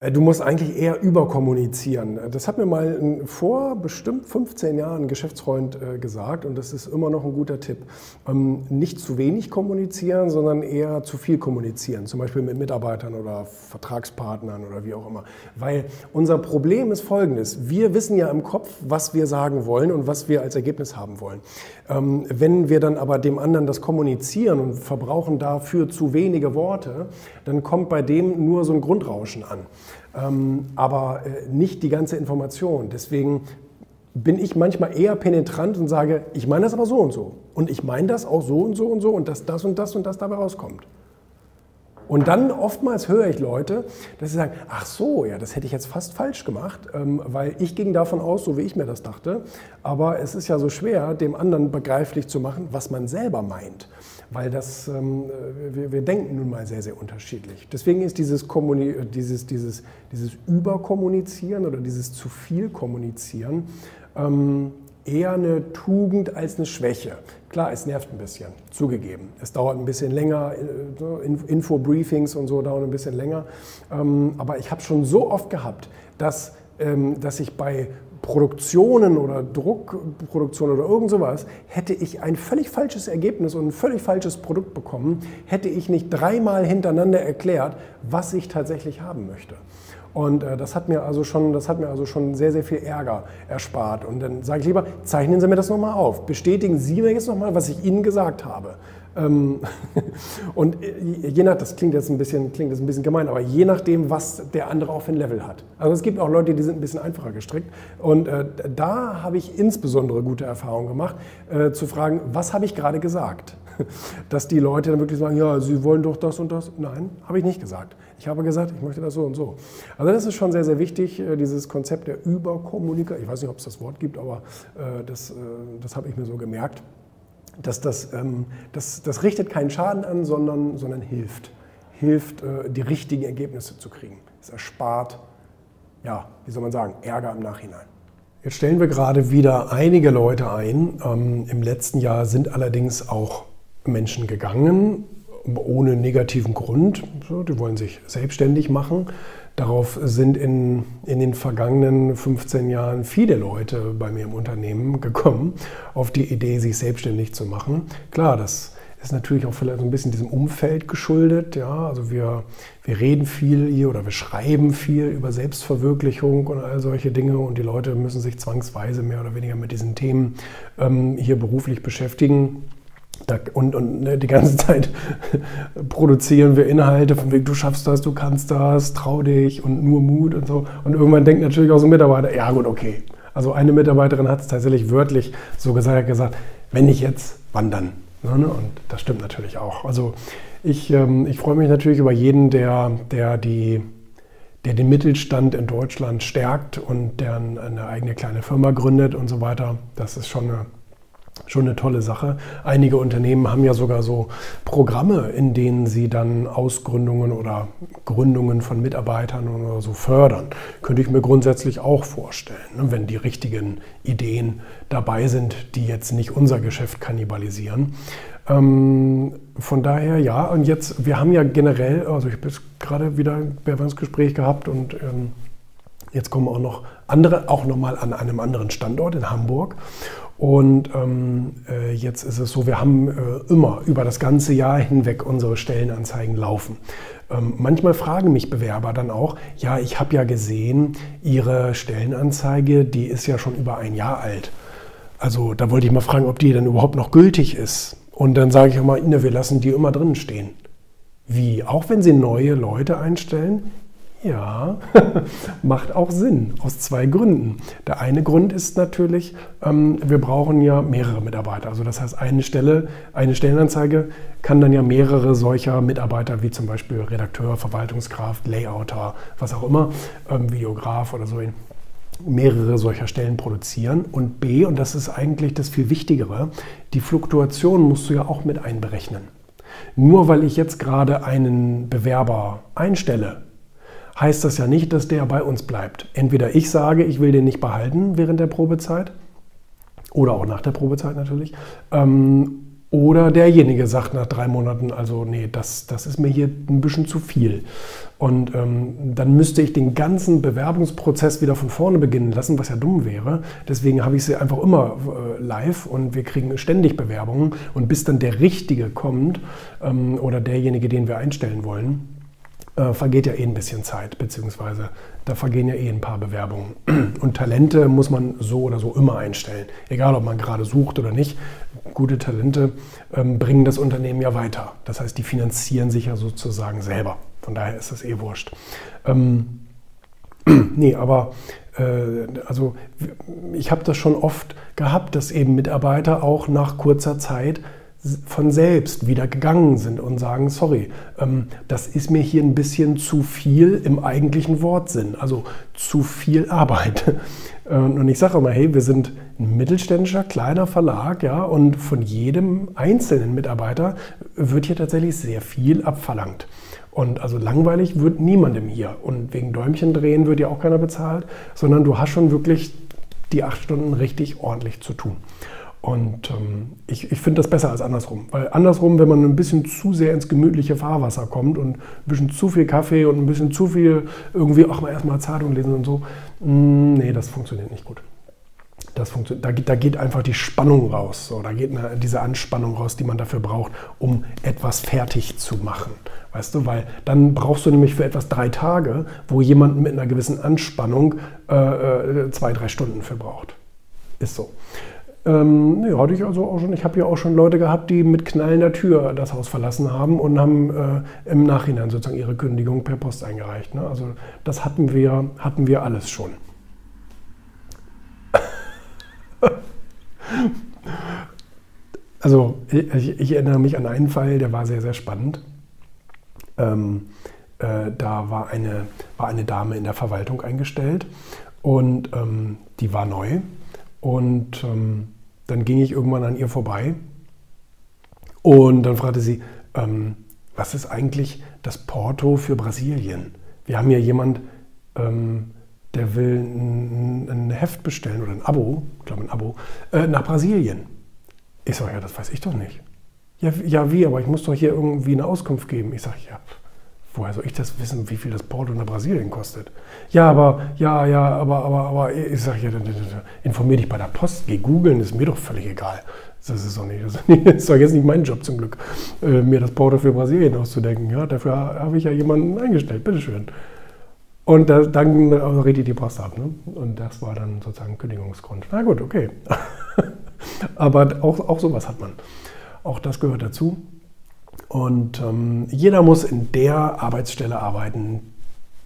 Äh, du musst eigentlich eher überkommunizieren. Das hat mir mal vor bestimmt 15 Jahren ein Geschäftsfreund äh, gesagt und das ist immer noch ein guter Tipp. Ähm, nicht zu wenig kommunizieren, sondern eher zu viel kommunizieren, zum Beispiel mit Mitarbeitern oder Vertragspartnern oder wie auch immer. Weil unser Problem ist folgendes. Wir wissen ja im Kopf, was wir sagen wollen und was wir als Ergebnis haben wollen. Ähm, wenn wir dann aber dem anderen das kommunizieren und verbrauchen dafür zu wenige Worte, dann kommt bei dem nur so ein Grundrauschen an aber äh, nicht die ganze Information. Deswegen bin ich manchmal eher penetrant und sage, ich meine das aber so und so. Und ich meine das auch so und so und so und dass das und das und das dabei rauskommt. Und dann oftmals höre ich Leute, dass sie sagen, ach so, ja, das hätte ich jetzt fast falsch gemacht, ähm, weil ich ging davon aus, so wie ich mir das dachte. Aber es ist ja so schwer, dem anderen begreiflich zu machen, was man selber meint. Weil das, ähm, wir, wir, denken nun mal sehr, sehr unterschiedlich. Deswegen ist dieses, Kommuni dieses, dieses, dieses Überkommunizieren oder dieses zu viel Kommunizieren ähm, eher eine Tugend als eine Schwäche. Klar, es nervt ein bisschen, zugegeben. Es dauert ein bisschen länger, äh, Info-Briefings und so dauern ein bisschen länger. Ähm, aber ich habe schon so oft gehabt, dass, ähm, dass ich bei Produktionen oder Druckproduktionen oder irgend sowas, hätte ich ein völlig falsches Ergebnis und ein völlig falsches Produkt bekommen, hätte ich nicht dreimal hintereinander erklärt, was ich tatsächlich haben möchte. Und äh, das, hat mir also schon, das hat mir also schon sehr, sehr viel Ärger erspart. Und dann sage ich lieber, zeichnen Sie mir das nochmal auf. Bestätigen Sie mir jetzt nochmal, was ich Ihnen gesagt habe. Ähm, und äh, je nach, das klingt jetzt ein bisschen, klingt jetzt ein bisschen gemein, aber je nachdem, was der andere für ein Level hat. Also es gibt auch Leute, die sind ein bisschen einfacher gestrickt. Und äh, da habe ich insbesondere gute Erfahrungen gemacht, äh, zu fragen, was habe ich gerade gesagt? Dass die Leute dann wirklich sagen, ja, Sie wollen doch das und das. Nein, habe ich nicht gesagt. Ich habe gesagt, ich möchte das so und so. Also das ist schon sehr, sehr wichtig, äh, dieses Konzept der Überkommunikation. Ich weiß nicht, ob es das Wort gibt, aber äh, das, das habe ich mir so gemerkt. Dass das, ähm, das, das richtet keinen Schaden an, sondern, sondern hilft. Hilft, die richtigen Ergebnisse zu kriegen. Es erspart, ja, wie soll man sagen, Ärger im Nachhinein. Jetzt stellen wir gerade wieder einige Leute ein. Ähm, Im letzten Jahr sind allerdings auch Menschen gegangen, ohne negativen Grund. So, die wollen sich selbstständig machen. Darauf sind in, in den vergangenen 15 Jahren viele Leute bei mir im Unternehmen gekommen, auf die Idee, sich selbstständig zu machen. Klar, das ist natürlich auch vielleicht ein bisschen diesem Umfeld geschuldet. Ja? Also wir, wir reden viel hier oder wir schreiben viel über Selbstverwirklichung und all solche Dinge und die Leute müssen sich zwangsweise mehr oder weniger mit diesen Themen ähm, hier beruflich beschäftigen. Und, und ne, die ganze Zeit produzieren wir Inhalte von wegen, du schaffst das, du kannst das, trau dich und nur Mut und so. Und irgendwann denkt natürlich auch so ein Mitarbeiter, ja gut, okay. Also eine Mitarbeiterin hat es tatsächlich wörtlich so gesagt, gesagt, wenn nicht jetzt, wann dann? Ne, ne? Und das stimmt natürlich auch. Also ich, ähm, ich freue mich natürlich über jeden, der, der, die, der den Mittelstand in Deutschland stärkt und der eine eigene kleine Firma gründet und so weiter. Das ist schon eine schon eine tolle Sache. Einige Unternehmen haben ja sogar so Programme, in denen sie dann Ausgründungen oder Gründungen von Mitarbeitern oder so fördern. Könnte ich mir grundsätzlich auch vorstellen, ne, wenn die richtigen Ideen dabei sind, die jetzt nicht unser Geschäft kannibalisieren. Ähm, von daher ja, und jetzt, wir haben ja generell, also ich habe gerade wieder ein Bewerbungsgespräch gehabt und ähm, jetzt kommen auch noch andere, auch nochmal an einem anderen Standort in Hamburg. Und ähm, äh, jetzt ist es so, wir haben äh, immer über das ganze Jahr hinweg unsere Stellenanzeigen laufen. Ähm, manchmal fragen mich Bewerber dann auch, ja, ich habe ja gesehen, Ihre Stellenanzeige, die ist ja schon über ein Jahr alt. Also da wollte ich mal fragen, ob die dann überhaupt noch gültig ist. Und dann sage ich immer, ne, wir lassen die immer drinnen stehen. Wie? Auch wenn Sie neue Leute einstellen? Ja, macht auch Sinn aus zwei Gründen. Der eine Grund ist natürlich, ähm, wir brauchen ja mehrere Mitarbeiter. Also das heißt, eine Stelle, eine Stellenanzeige kann dann ja mehrere solcher Mitarbeiter, wie zum Beispiel Redakteur, Verwaltungskraft, Layouter, was auch immer, ähm, Videograf oder so, mehrere solcher Stellen produzieren. Und B, und das ist eigentlich das viel Wichtigere, die Fluktuation musst du ja auch mit einberechnen. Nur weil ich jetzt gerade einen Bewerber einstelle, heißt das ja nicht, dass der bei uns bleibt. Entweder ich sage, ich will den nicht behalten während der Probezeit oder auch nach der Probezeit natürlich. Ähm, Oder derjenige sagt nach drei Monaten, also nee, das, das ist mir hier ein bisschen zu viel. Und ähm, dann müsste ich den ganzen Bewerbungsprozess wieder von vorne beginnen lassen, was ja dumm wäre. Deswegen habe ich sie einfach immer äh, live und wir kriegen ständig Bewerbungen. Und bis dann der Richtige kommt ähm, oder derjenige, den wir einstellen wollen, äh, vergeht ja eh ein bisschen Zeit, beziehungsweise da vergehen ja eh ein paar Bewerbungen. Und Talente muss man so oder so immer einstellen, egal ob man gerade sucht oder nicht. Gute Talente ähm, bringen das Unternehmen ja weiter. Das heißt, die finanzieren sich ja sozusagen selber. Von daher ist das eh wurscht. Ähm, nee, aber äh, also ich habe das schon oft gehabt, dass eben Mitarbeiter auch nach kurzer Zeit von selbst wieder gegangen sind und sagen, sorry, ähm, das ist mir hier ein bisschen zu viel im eigentlichen Wortsinn, also zu viel Arbeit. Und ich sage immer, hey, wir sind ein mittelständischer, kleiner Verlag, ja, und von jedem einzelnen Mitarbeiter wird hier tatsächlich sehr viel abverlangt. Und also langweilig wird niemandem hier. Und wegen Däumchen drehen wird ja auch keiner bezahlt, sondern du hast schon wirklich die acht Stunden richtig ordentlich zu tun. Und ähm, ich, ich finde das besser als andersrum. Weil andersrum, wenn man ein bisschen zu sehr ins gemütliche Fahrwasser kommt und ein bisschen zu viel Kaffee und ein bisschen zu viel irgendwie auch mal erstmal Zeitung lesen und so, mh, mm, nee, das funktioniert nicht gut. Das funktioniert, da, geht, da geht einfach die Spannung raus. So, da geht eine, diese Anspannung raus, die man dafür braucht, um etwas fertig zu machen. Weißt du, weil dann brauchst du nämlich für etwas drei Tage, wo jemand mit einer gewissen Anspannung äh, äh zwei, drei Stunden für braucht. Ist so. Ähm, nee, hatte ich also auch schon. Ich habe ja auch schon Leute gehabt, die mit knallender Tür das Haus verlassen haben und haben äh, im Nachhinein sozusagen ihre Kündigung per Post eingereicht. Ne? Also das hatten wir, hatten wir alles schon. also ich, ich, erinnere mich an einen Fall, der war sehr, sehr spannend. Ähm, äh, da war eine, war eine Dame in der Verwaltung eingestellt und ähm, die war neu. Und ähm, dann ging ich irgendwann an ihr vorbei und dann fragte sie, ähm, was ist eigentlich das Porto für Brasilien? Wir haben hier jemand, ähm, der will ein, ein, Heft bestellen oder ein Abo, ich glaube ein Abo, äh, nach Brasilien. Ich sage, ja, das weiß ich doch nicht. Ja, ja, wie, aber ich muss doch hier irgendwie eine Auskunft geben. Ich sage, ja, woher soll ich das wissen, wie viel das Porto nach Brasilien kostet? Ja, aber, ja, ja, aber, aber, aber, ich sage, ja, informier dich bei der Post, geh googeln, ist mir doch völlig egal. Das ist doch nicht, das ist doch jetzt nicht mein Job zum Glück, äh, mir das Porto für Brasilien auszudenken. Ja, dafür habe ich ja jemanden eingestellt, bitteschön. Und da, dann redet die Post ab. Ne? Und das war dann sozusagen Kündigungsgrund. Na gut, okay. aber auch, auch sowas hat man. Auch das gehört dazu. Und ähm, jeder muss in der Arbeitsstelle arbeiten,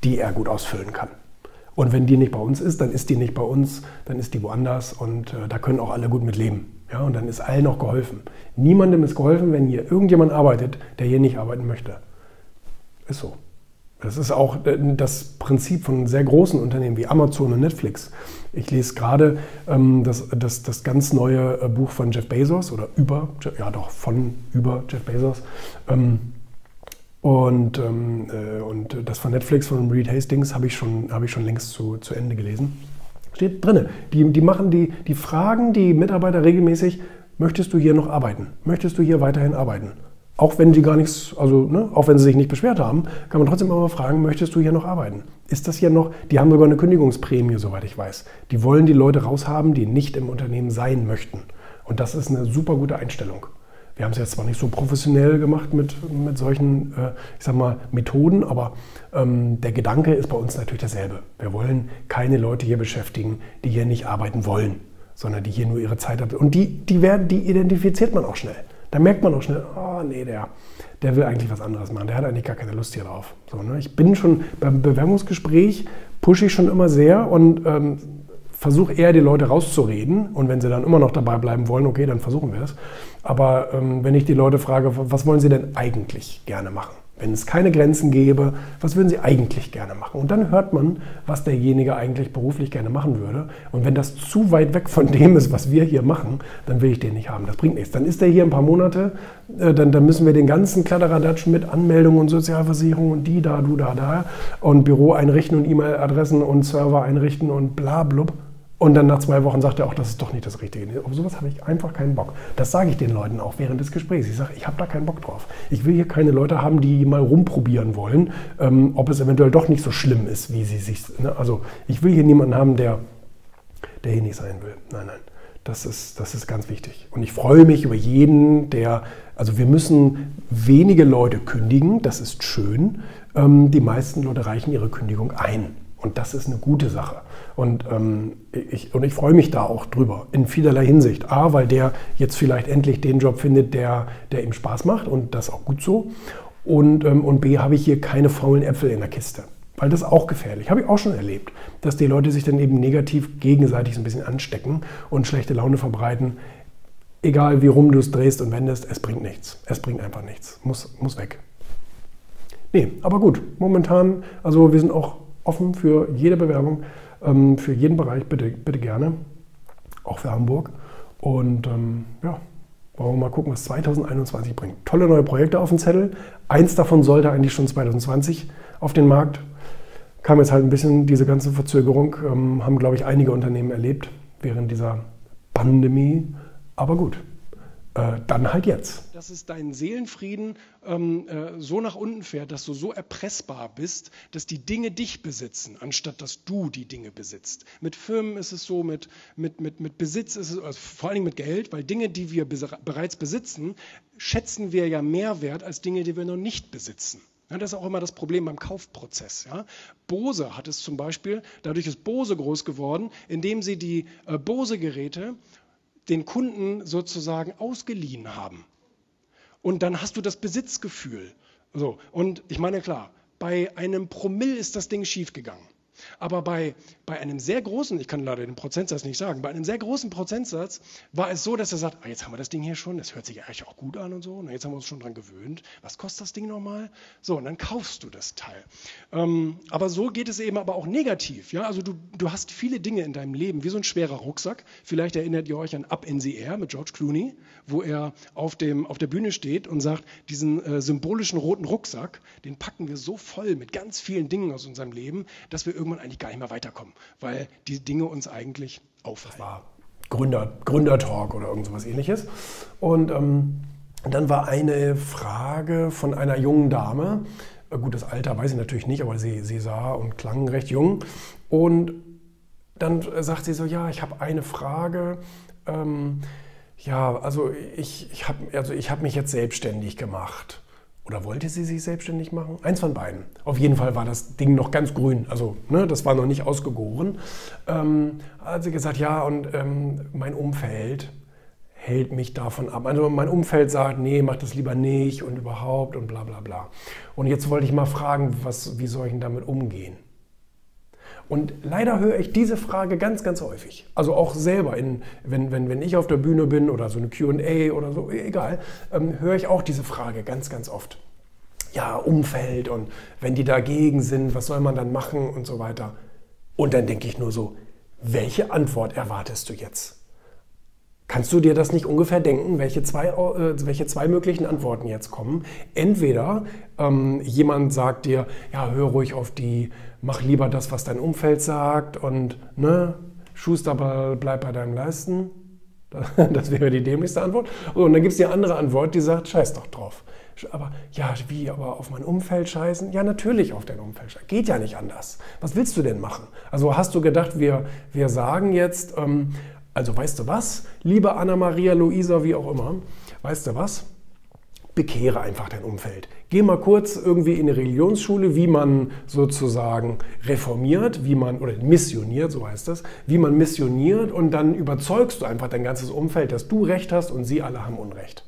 die er gut ausfüllen kann. Und wenn die nicht bei uns ist, dann ist die nicht bei uns, dann ist die woanders und äh, da können auch alle gut mit leben. Ja, und dann ist allen auch geholfen. Niemandem ist geholfen, wenn hier irgendjemand arbeitet, der hier nicht arbeiten möchte. Ist so. Das ist auch äh, das Prinzip von sehr großen Unternehmen wie Amazon und Netflix. Ich lese gerade ähm, das, das, das ganz neue äh, Buch von Jeff Bezos oder über, ja doch, von über Jeff Bezos. Ähm, und, ähm, äh, und das von Netflix von Reed Hastings habe ich schon, hab ich schon längst zu, zu Ende gelesen. Steht drin. Die, die machen die, die fragen die Mitarbeiter regelmäßig, möchtest du hier noch arbeiten? Möchtest du hier weiterhin arbeiten? Auch wenn sie gar nichts, also ne, auch wenn sie sich nicht beschwert haben, kann man trotzdem immer fragen, möchtest du hier noch arbeiten? Ist das hier noch, die haben sogar eine Kündigungsprämie, soweit ich weiß. Die wollen die Leute raushaben, die nicht im Unternehmen sein möchten. Und das ist eine super gute Einstellung. Wir haben es jetzt zwar nicht so professionell gemacht mit, mit solchen, äh, ich sag mal, Methoden, aber ähm, der Gedanke ist bei uns natürlich derselbe. Wir wollen keine Leute hier beschäftigen, die hier nicht arbeiten wollen, sondern die hier nur ihre Zeit haben. Und die, die, werden, die identifiziert man auch schnell. Da merkt man auch schnell, oh nee, der, der will eigentlich was anderes machen. Der hat eigentlich gar keine Lust hier drauf. So, ne? Ich bin schon beim Bewerbungsgespräch, pushe ich schon immer sehr und ähm, versuche eher die Leute rauszureden. Und wenn sie dann immer noch dabei bleiben wollen, okay, dann versuchen wir es. Aber ähm, wenn ich die Leute frage, was wollen sie denn eigentlich gerne machen? Wenn es keine Grenzen gäbe, was würden Sie eigentlich gerne machen? Und dann hört man, was derjenige eigentlich beruflich gerne machen würde. Und wenn das zu weit weg von dem ist, was wir hier machen, dann will ich den nicht haben. Das bringt nichts. Dann ist der hier ein paar Monate, äh, dann, dann müssen wir den ganzen Kladderadatsch mit Anmeldung und Sozialversicherung und die da, du da, da und Büro einrichten und E-Mail-Adressen und Server einrichten und bla blub. Und dann nach zwei Wochen sagt er auch, das ist doch nicht das Richtige. Auf sowas habe ich einfach keinen Bock. Das sage ich den Leuten auch während des Gesprächs. Ich sage, ich habe da keinen Bock drauf. Ich will hier keine Leute haben, die mal rumprobieren wollen, ähm, ob es eventuell doch nicht so schlimm ist, wie sie sich. Ne? Also ich will hier niemanden haben, der, der hier nicht sein will. Nein, nein. Das ist, das ist ganz wichtig. Und ich freue mich über jeden, der, also wir müssen wenige Leute kündigen, das ist schön. Ähm, die meisten Leute reichen ihre Kündigung ein. Und das ist eine gute Sache. Und, ähm, ich, und ich freue mich da auch drüber, in vielerlei Hinsicht. A, weil der jetzt vielleicht endlich den Job findet, der, der ihm Spaß macht und das auch gut so. Und, ähm, und B, habe ich hier keine faulen Äpfel in der Kiste. Weil das auch gefährlich. Habe ich auch schon erlebt, dass die Leute sich dann eben negativ gegenseitig so ein bisschen anstecken und schlechte Laune verbreiten. Egal wie rum du es drehst und wendest, es bringt nichts. Es bringt einfach nichts. Muss, muss weg. Nee, aber gut, momentan, also wir sind auch offen für jede Bewerbung, ähm, für jeden Bereich, bitte, bitte gerne, auch für Hamburg. Und ähm, ja, wollen wir mal gucken, was 2021 bringt. Tolle neue Projekte auf dem Zettel. Eins davon sollte eigentlich schon 2020 auf den Markt. Kam jetzt halt ein bisschen diese ganze Verzögerung, ähm, haben, glaube ich, einige Unternehmen erlebt während dieser Pandemie. Aber gut, äh, dann halt jetzt. Dass es deinen Seelenfrieden ähm, äh, so nach unten fährt, dass du so erpressbar bist, dass die Dinge dich besitzen, anstatt dass du die Dinge besitzt. Mit Firmen ist es so, mit, mit, mit, mit Besitz ist es, also vor Dingen mit Geld, weil Dinge, die wir bereits besitzen, schätzen wir ja mehr wert als Dinge, die wir noch nicht besitzen. Ja, das ist auch immer das Problem beim Kaufprozess. Ja. Bose hat es zum Beispiel, dadurch ist Bose groß geworden, indem sie die äh, Bose-Geräte den Kunden sozusagen ausgeliehen haben. Und dann hast du das Besitzgefühl. So, und ich meine, klar, bei einem Promille ist das Ding schiefgegangen. Aber bei, bei einem sehr großen, ich kann leider den Prozentsatz nicht sagen, bei einem sehr großen Prozentsatz war es so, dass er sagt, ah, jetzt haben wir das Ding hier schon, das hört sich eigentlich auch gut an und so, und jetzt haben wir uns schon dran gewöhnt. Was kostet das Ding nochmal? So, und dann kaufst du das Teil. Ähm, aber so geht es eben aber auch negativ. Ja? Also du, du hast viele Dinge in deinem Leben, wie so ein schwerer Rucksack. Vielleicht erinnert ihr euch an Up in the Air mit George Clooney, wo er auf, dem, auf der Bühne steht und sagt, diesen äh, symbolischen roten Rucksack, den packen wir so voll mit ganz vielen Dingen aus unserem Leben, dass wir irgendwann eigentlich gar nicht mehr weiterkommen, weil die Dinge uns eigentlich aufhalten. Das war Gründer, Gründertalk oder irgendwas ähnliches. Und ähm, dann war eine Frage von einer jungen Dame, äh, gut, das Alter weiß ich natürlich nicht, aber sie, sie sah und klang recht jung. Und dann sagt sie so, ja, ich habe eine Frage. Ähm, ja, also ich, ich habe also hab mich jetzt selbstständig gemacht. Oder wollte sie sich selbstständig machen? Eins von beiden. Auf jeden Fall war das Ding noch ganz grün. Also, ne, das war noch nicht ausgegoren. Ähm, hat sie gesagt, ja, und ähm, mein Umfeld hält mich davon ab. Also mein Umfeld sagt, nee, mach das lieber nicht und überhaupt und bla bla bla. Und jetzt wollte ich mal fragen, was, wie soll ich denn damit umgehen? Und leider höre ich diese Frage ganz, ganz häufig. Also auch selber, in, wenn, wenn, wenn ich auf der Bühne bin oder so eine QA oder so, egal, ähm, höre ich auch diese Frage ganz, ganz oft. Ja, Umfeld und wenn die dagegen sind, was soll man dann machen und so weiter. Und dann denke ich nur so, welche Antwort erwartest du jetzt? Kannst du dir das nicht ungefähr denken, welche zwei, äh, welche zwei möglichen Antworten jetzt kommen? Entweder ähm, jemand sagt dir, ja, hör ruhig auf die, mach lieber das, was dein Umfeld sagt und ne, Schuster, bleib bei deinem Leisten. Das wäre die dämlichste Antwort. Und dann gibt es die andere Antwort, die sagt, scheiß doch drauf. Aber ja, wie, aber auf mein Umfeld scheißen? Ja, natürlich auf dein Umfeld scheißen. Geht ja nicht anders. Was willst du denn machen? Also hast du gedacht, wir, wir sagen jetzt, ähm, also weißt du was, liebe Anna-Maria, Luisa, wie auch immer, weißt du was? Bekehre einfach dein Umfeld. Geh mal kurz irgendwie in eine Religionsschule, wie man sozusagen reformiert, wie man, oder missioniert, so heißt das, wie man missioniert und dann überzeugst du einfach dein ganzes Umfeld, dass du Recht hast und sie alle haben Unrecht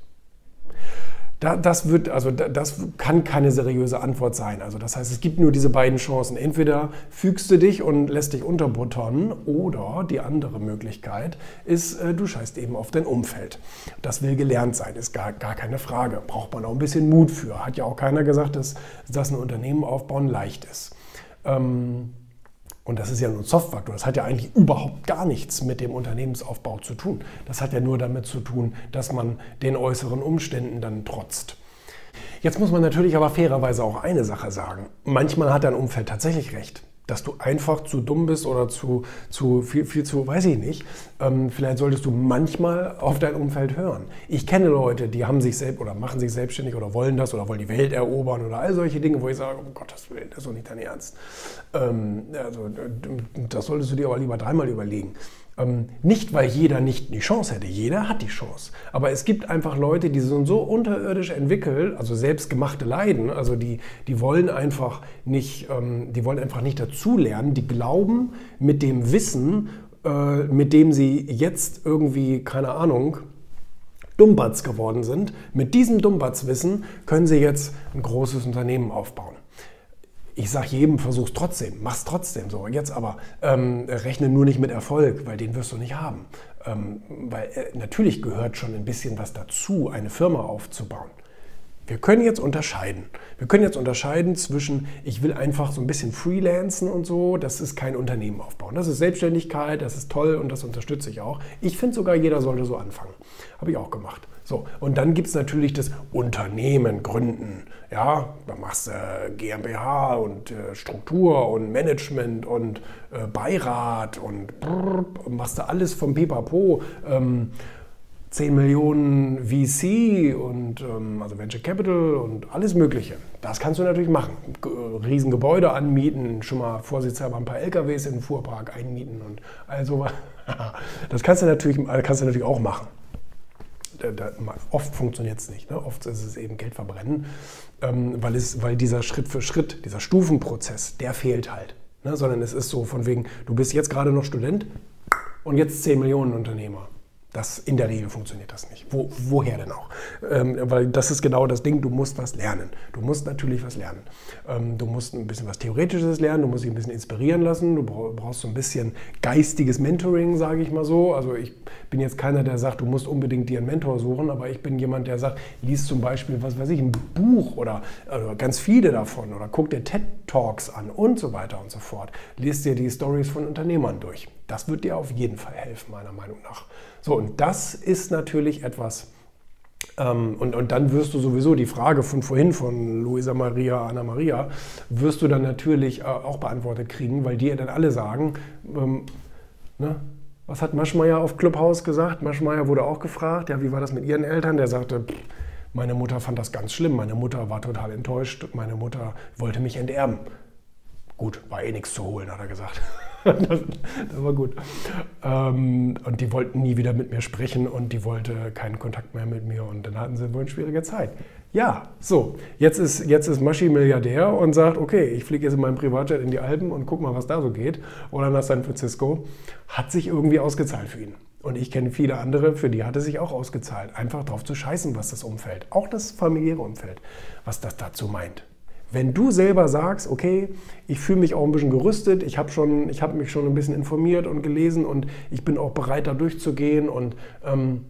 das, wird, also das kann keine seriöse Antwort sein. Also das heißt, es gibt nur diese beiden Chancen. Entweder fügst du dich und lässt dich unterbuttern oder die andere Möglichkeit ist, äh, du scheißt eben auf dein Umfeld. Das will gelernt sein, ist gar, gar keine Frage. Braucht man auch ein bisschen Mut für. Hat ja auch keiner gesagt, dass, dass ein Unternehmen aufbauen leicht ist. Ähm, und das ist ja nur ein Softfaktor. Das hat ja eigentlich überhaupt gar nichts mit dem Unternehmensaufbau zu tun. Das hat ja nur damit zu tun, dass man den äußeren Umständen dann trotzt. Jetzt muss man natürlich aber fairerweise auch eine Sache sagen. Manchmal hat dein Umfeld tatsächlich recht. Dass du einfach zu dumm bist oder zu, zu viel, viel zu, weiß ich nicht. Ähm, vielleicht solltest du manchmal auf dein Umfeld hören. Ich kenne Leute, die haben sich selbst oder machen sich selbstständig oder wollen das oder wollen die Welt erobern oder all solche Dinge, wo ich sage, um Gottes Willen, das ist doch nicht dein Ernst. Ähm, also, das solltest du dir aber lieber dreimal überlegen. Ähm, nicht, weil jeder nicht die Chance hätte. Jeder hat die Chance. Aber es gibt einfach Leute, die sind so unterirdisch entwickelt, also selbstgemachte Leiden, also die, die wollen einfach nicht, ähm, die wollen einfach nicht dazulernen. Die glauben mit dem Wissen, äh, mit dem sie jetzt irgendwie, keine Ahnung, Dummbatz geworden sind, mit diesem Dummbatzwissen können sie jetzt ein großes Unternehmen aufbauen ich sage jedem, versuch's trotzdem, mach's trotzdem so. Jetzt aber ähm, rechne nur nicht mit Erfolg, weil den wirst du nicht haben. Ähm, weil äh, natürlich gehört schon ein bisschen was dazu, eine Firma aufzubauen. Wir können jetzt unterscheiden. Wir können jetzt unterscheiden zwischen, ich will einfach so ein bisschen freelancen und so, das ist kein Unternehmen aufbauen. Das ist Selbstständigkeit, das ist toll und das unterstütze ich auch. Ich finde sogar, jeder sollte so anfangen. Habe ich auch gemacht. So, und dann gibt es natürlich das Unternehmen gründen. Ja, da machst du äh, GmbH und äh, Struktur und Management und äh, Beirat und brrr, machst du alles vom Pipapo. Ähm, 10 Millionen VC und ähm, also Venture Capital und alles Mögliche. Das kannst du natürlich machen. Riesengebäude anmieten, schon mal vorsichtshalber ein paar LKWs in den Fuhrpark einmieten und all sowas. Das kannst du natürlich, kannst du natürlich auch machen. Da, da, oft funktioniert es nicht. Ne? Oft ist es eben Geld verbrennen, ähm, weil, es, weil dieser Schritt für Schritt, dieser Stufenprozess, der fehlt halt. Ne? Sondern es ist so von wegen, du bist jetzt gerade noch Student und jetzt 10 Millionen Unternehmer. Das, in der Regel funktioniert das nicht. Wo, woher denn auch? Ähm, weil das ist genau das Ding, du musst was lernen. Du musst natürlich was lernen. Ähm, du musst ein bisschen was Theoretisches lernen, du musst dich ein bisschen inspirieren lassen, du brauchst so ein bisschen geistiges Mentoring, sage ich mal so. Also ich bin jetzt keiner, der sagt, du musst unbedingt dir einen Mentor suchen, aber ich bin jemand, der sagt, lies zum Beispiel, was weiß ich, ein Buch oder, oder ganz viele davon oder guck dir TED Talks an und so weiter und so fort. Lies dir die Stories von Unternehmern durch. Das wird dir auf jeden Fall helfen, meiner Meinung nach. So, und das ist natürlich etwas, ähm, und, und dann wirst du sowieso die Frage von vorhin von Luisa Maria, Anna Maria, wirst du dann natürlich äh, auch beantwortet kriegen, weil die dann alle sagen, ähm, ne, was hat Maschmeyer auf Clubhouse gesagt? Maschmeyer wurde auch gefragt, ja, wie war das mit ihren Eltern? Der sagte, pff, meine Mutter fand das ganz schlimm, meine Mutter war total enttäuscht, meine Mutter wollte mich enterben. Gut, war eh nichts zu holen, hat er gesagt. das, das, war gut. Ähm, und die wollten nie wieder mit mir sprechen und die wollte keinen Kontakt mehr mit mir und dann hatten sie wohl eine schwierige Zeit. Ja, so, jetzt ist, jetzt ist Maschi Milliardär und sagt, okay, ich fliege jetzt in meinem Privatjet in die Alpen und guck mal, was da so geht. Oder nach San Francisco. Hat sich irgendwie ausgezahlt für ihn. Und ich kenne viele andere, für die hat es sich auch ausgezahlt. Einfach drauf zu scheißen, was das Umfeld, auch das familiäre Umfeld, was das dazu meint. Wenn du selber sagst, okay, ich fühle mich auch ein bisschen gerüstet, ich habe hab mich schon ein bisschen informiert und gelesen und ich bin auch bereit, da durchzugehen und, ähm,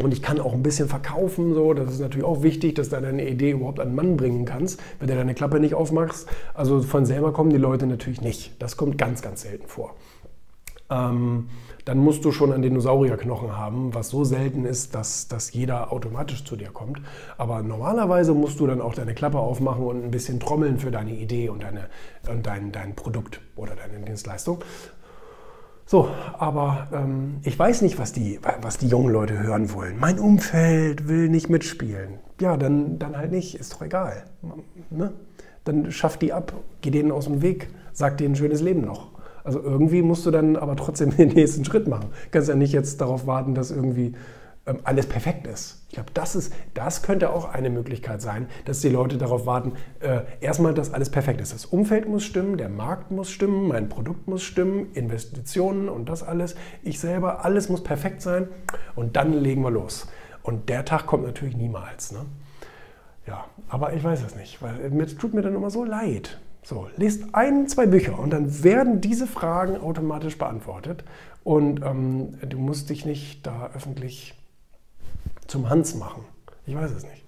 und ich kann auch ein bisschen verkaufen, so, das ist natürlich auch wichtig, dass du deine Idee überhaupt an den Mann bringen kannst, wenn du deine Klappe nicht aufmachst. Also von selber kommen die Leute natürlich nicht. Das kommt ganz, ganz selten vor. Ähm, dann musst du schon einen Dinosaurierknochen haben, was so selten ist, dass, dass jeder automatisch zu dir kommt. Aber normalerweise musst du dann auch deine Klappe aufmachen und ein bisschen trommeln für deine Idee und, deine, und dein, dein Produkt oder deine Dienstleistung. So, aber ähm, ich weiß nicht, was die, was die jungen Leute hören wollen. Mein Umfeld will nicht mitspielen. Ja, dann, dann halt nicht, ist doch egal. Ne? Dann schaff die ab, geh denen aus dem Weg, sag denen ein schönes Leben noch. Also irgendwie musst du dann aber trotzdem den nächsten Schritt machen. Du kannst ja nicht jetzt darauf warten, dass irgendwie ähm, alles perfekt ist. Ich glaube, das, das könnte auch eine Möglichkeit sein, dass die Leute darauf warten, äh, erstmal, dass alles perfekt ist. Das Umfeld muss stimmen, der Markt muss stimmen, mein Produkt muss stimmen, Investitionen und das alles. Ich selber, alles muss perfekt sein und dann legen wir los. Und der Tag kommt natürlich niemals. Ne? Ja, aber ich weiß es nicht, weil es tut mir dann immer so leid. So, lest ein, zwei Bücher und dann werden diese Fragen automatisch beantwortet. Und ähm, du musst dich nicht da öffentlich zum Hans machen. Ich weiß es nicht.